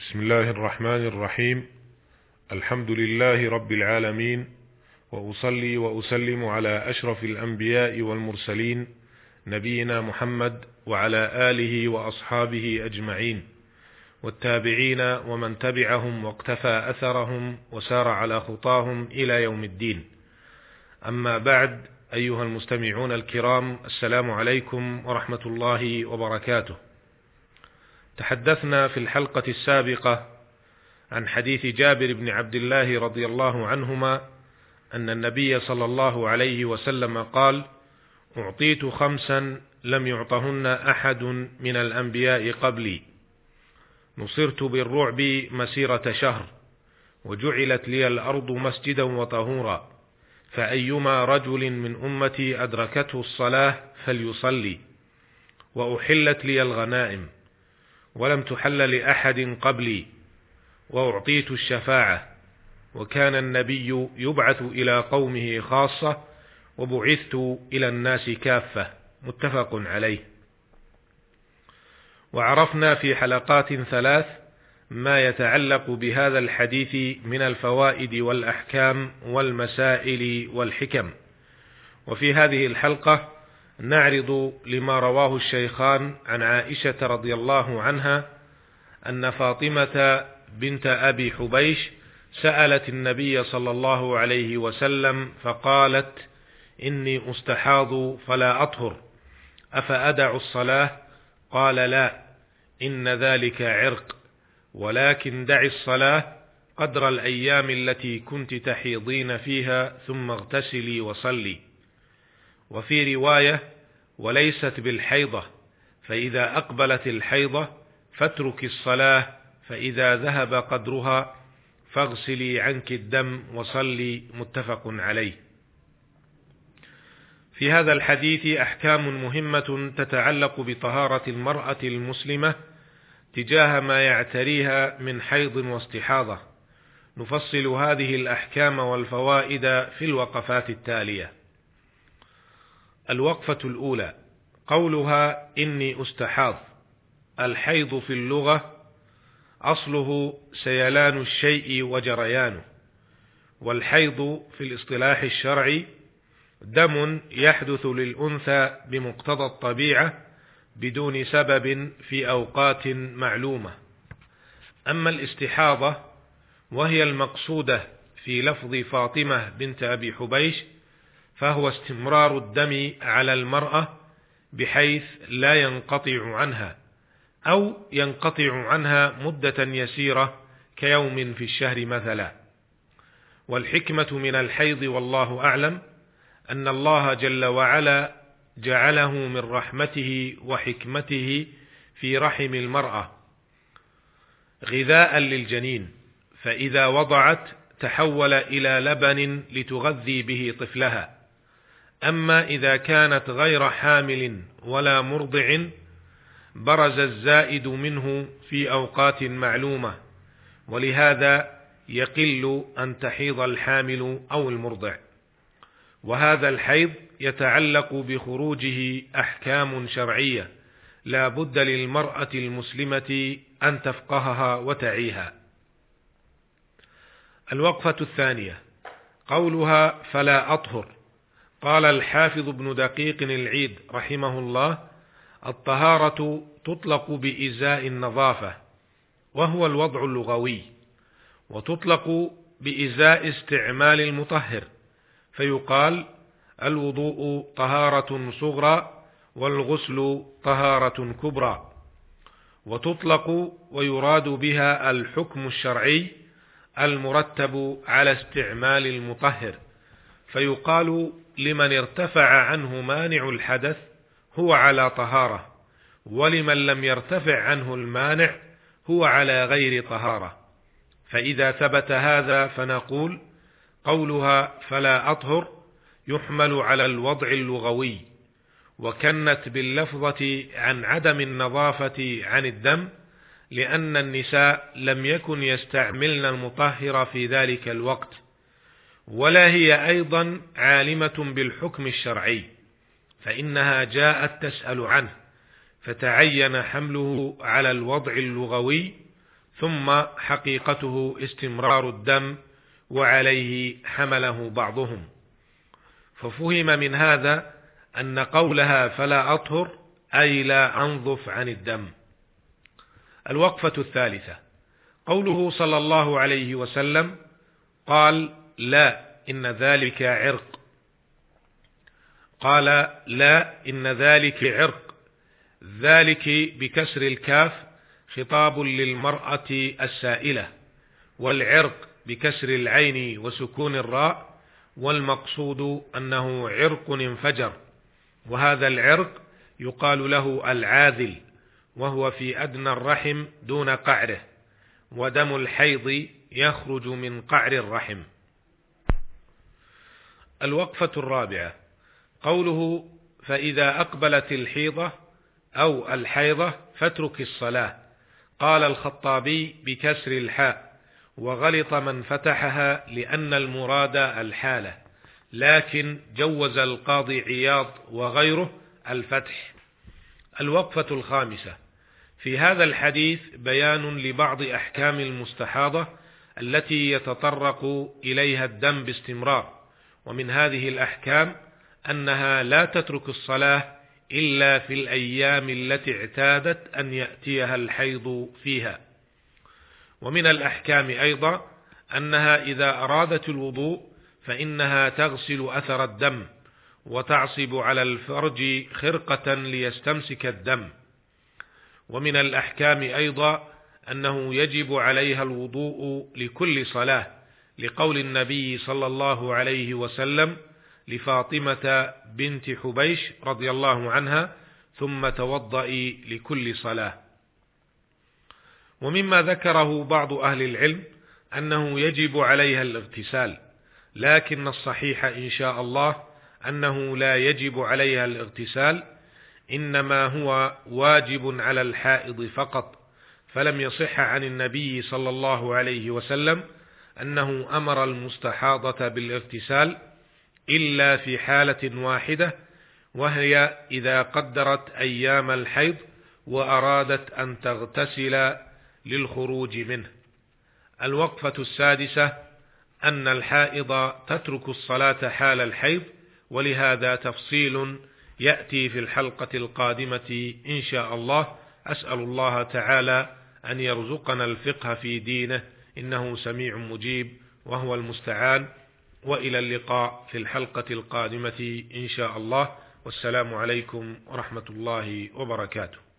بسم الله الرحمن الرحيم. الحمد لله رب العالمين وأصلي وأسلم على أشرف الأنبياء والمرسلين نبينا محمد وعلى آله وأصحابه أجمعين والتابعين ومن تبعهم واقتفى أثرهم وسار على خطاهم إلى يوم الدين. أما بعد أيها المستمعون الكرام السلام عليكم ورحمة الله وبركاته. تحدثنا في الحلقة السابقة عن حديث جابر بن عبد الله رضي الله عنهما أن النبي صلى الله عليه وسلم قال أعطيت خمسا لم يعطهن أحد من الأنبياء قبلي. نصرت بالرعب مسيرة شهر وجعلت لي الأرض مسجدا وطهورا فأيما رجل من أمتي أدركته الصلاة فليصلي وأحلت لي الغنائم. ولم تحل لأحد قبلي وأعطيت الشفاعة. وكان النبي يبعث إلى قومه خاصة وبعثت إلى الناس كافة. متفق عليه. وعرفنا في حلقات ثلاث ما يتعلق بهذا الحديث من الفوائد والأحكام والمسائل والحكم. وفي هذه الحلقة نعرض لما رواه الشيخان عن عائشة رضي الله عنها أن فاطمة بنت أبي حبيش سألت النبي صلى الله عليه وسلم فقالت إني استحاض فلا أطهر أفأدع الصلاة؟ قال لا إن ذلك عرق ولكن دع الصلاة قدر الأيام التي كنت تحيضين فيها ثم اغتسلي وصلي. وفي رواية وليست بالحيضة فإذا أقبلت الحيضة فاترك الصلاة فإذا ذهب قدرها فاغسلي عنك الدم وصلي متفق عليه. في هذا الحديث أحكام مهمة تتعلق بطهارة المرأة المسلمة تجاه ما يعتريها من حيض واستحاضة. نفصل هذه الأحكام والفوائد في الوقفات التالية. الوقفة الأولى قولها إني أستحاض. الحيض في اللغة أصله سيلان الشيء وجريانه والحيض في الاصطلاح الشرعي دم يحدث للأنثى بمقتضى الطبيعة بدون سبب في أوقات معلومة. أما الاستحاضة وهي المقصودة في لفظ فاطمة بنت أبي حبيش فهو استمرار الدم على المرأة بحيث لا ينقطع عنها أو ينقطع عنها مدة يسيرة كيوم في الشهر مثلا. والحكمة من الحيض والله أعلم أن الله جل وعلا جعله من رحمته وحكمته في رحم المرأة غذاء للجنين فإذا وضعت تحول إلى لبن لتغذي به طفلها. أما إذا كانت غير حامل ولا مرضع برز الزائد منه في أوقات معلومة ولهذا يقل أن تحيض الحامل أو المرضع. وهذا الحيض يتعلق بخروجه أحكام شرعية لا بد للمرأة المسلمة أن تفقهها وتعيها. الوقفة الثانية قولها فلا أطهر. قال الحافظ ابن دقيق العيد رحمه الله الطهارة تطلق بإزاء النظافة وهو الوضع اللغوي وتطلق بإزاء استعمال المطهر فيقال الوضوء طهارة صغرى والغسل طهارة كبرى وتطلق ويراد بها الحكم الشرعي المرتب على استعمال المطهر فيقال لمن ارتفع عنه مانع الحدث هو على طهارة ولمن لم يرتفع عنه المانع هو على غير طهارة. فإذا ثبت هذا فنقول قولها فلا أطهر يحمل على الوضع اللغوي وكنت باللفظة عن عدم النظافة عن الدم لأن النساء لم يكن يستعملن المطهر في ذلك الوقت. ولا هي أيضا عالمة بالحكم الشرعي فإنها جاءت تسأل عنه فتعين حمله على الوضع اللغوي ثم حقيقته استمرار الدم وعليه حمله بعضهم. ففهم من هذا أن قولها فلا أطهر أي لا أنظف عن الدم. الوقفة الثالثة. قوله صلى الله عليه وسلم قال لا إن ذلك عرق. قال لا إن ذلك عرق. ذلك بكسر الكاف خطاب للمرأة السائلة والعرق بكسر العين وسكون الراء والمقصود أنه عرق انفجر. وهذا العرق يقال له العاذل وهو في أدنى الرحم دون قعره ودم الحيض يخرج من قعر الرحم. الوقفة الرابعة. قوله فإذا أقبلت الحيضة أو الحيضة فاترك الصلاة. قال الخطابي بكسر الحاء وغلط من فتحها لأن المراد الحالة لكن جوز القاضي عياض وغيره الفتح. الوقفة الخامسة. في هذا الحديث بيان لبعض أحكام المستحاضة التي يتطرق إليها الدم باستمرار. ومن هذه الأحكام أنها لا تترك الصلاة إلا في الأيام التي اعتادت أن يأتيها الحيض فيها. ومن الأحكام أيضا أنها إذا أرادت الوضوء فإنها تغسل أثر الدم وتعصب على الفرج خرقة ليستمسك الدم. ومن الأحكام أيضا أنه يجب عليها الوضوء لكل صلاة لقول النبي صلى الله عليه وسلم لفاطمة بنت حبيش رضي الله عنها ثم توضئي لكل صلاة. ومما ذكره بعض أهل العلم أنه يجب عليها الاغتسال لكن الصحيح إن شاء الله أنه لا يجب عليها الاغتسال إنما هو واجب على الحائض فقط فلم يصح عن النبي صلى الله عليه وسلم أنه أمر المستحاضة بالاغتسال إلا في حالة واحدة وهي إذا قدرت أيام الحيض وأرادت أن تغتسل للخروج منه. الوقفة السادسة أن الحائض تترك الصلاة حال الحيض ولهذا تفصيل يأتي في الحلقة القادمة إن شاء الله. أسأل الله تعالى أن يرزقنا الفقه في دينه إنه سميع مجيب وهو المستعان وإلى اللقاء في الحلقة القادمة إن شاء الله. والسلام عليكم ورحمة الله وبركاته.